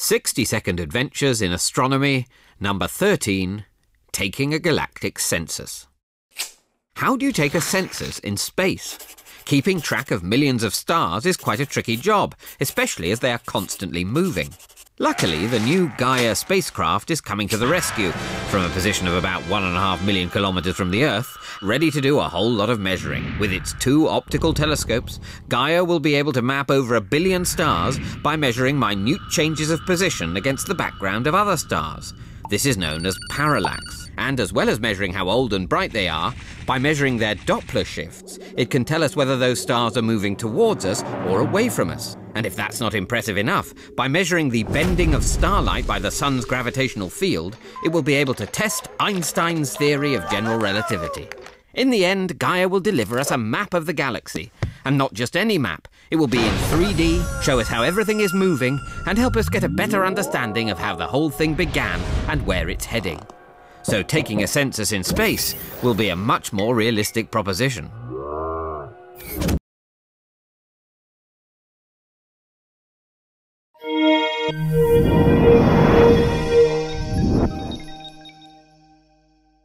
60 second adventures in astronomy, number 13 Taking a Galactic Census. How do you take a census in space? Keeping track of millions of stars is quite a tricky job, especially as they are constantly moving. Luckily, the new Gaia spacecraft is coming to the rescue from a position of about one and a half million kilometers from the Earth, ready to do a whole lot of measuring. With its two optical telescopes, Gaia will be able to map over a billion stars by measuring minute changes of position against the background of other stars. This is known as parallax. And as well as measuring how old and bright they are, by measuring their Doppler shifts, it can tell us whether those stars are moving towards us or away from us. And if that's not impressive enough, by measuring the bending of starlight by the sun's gravitational field, it will be able to test Einstein's theory of general relativity. In the end, Gaia will deliver us a map of the galaxy. And not just any map. It will be in 3D, show us how everything is moving, and help us get a better understanding of how the whole thing began and where it's heading. So taking a census in space will be a much more realistic proposition.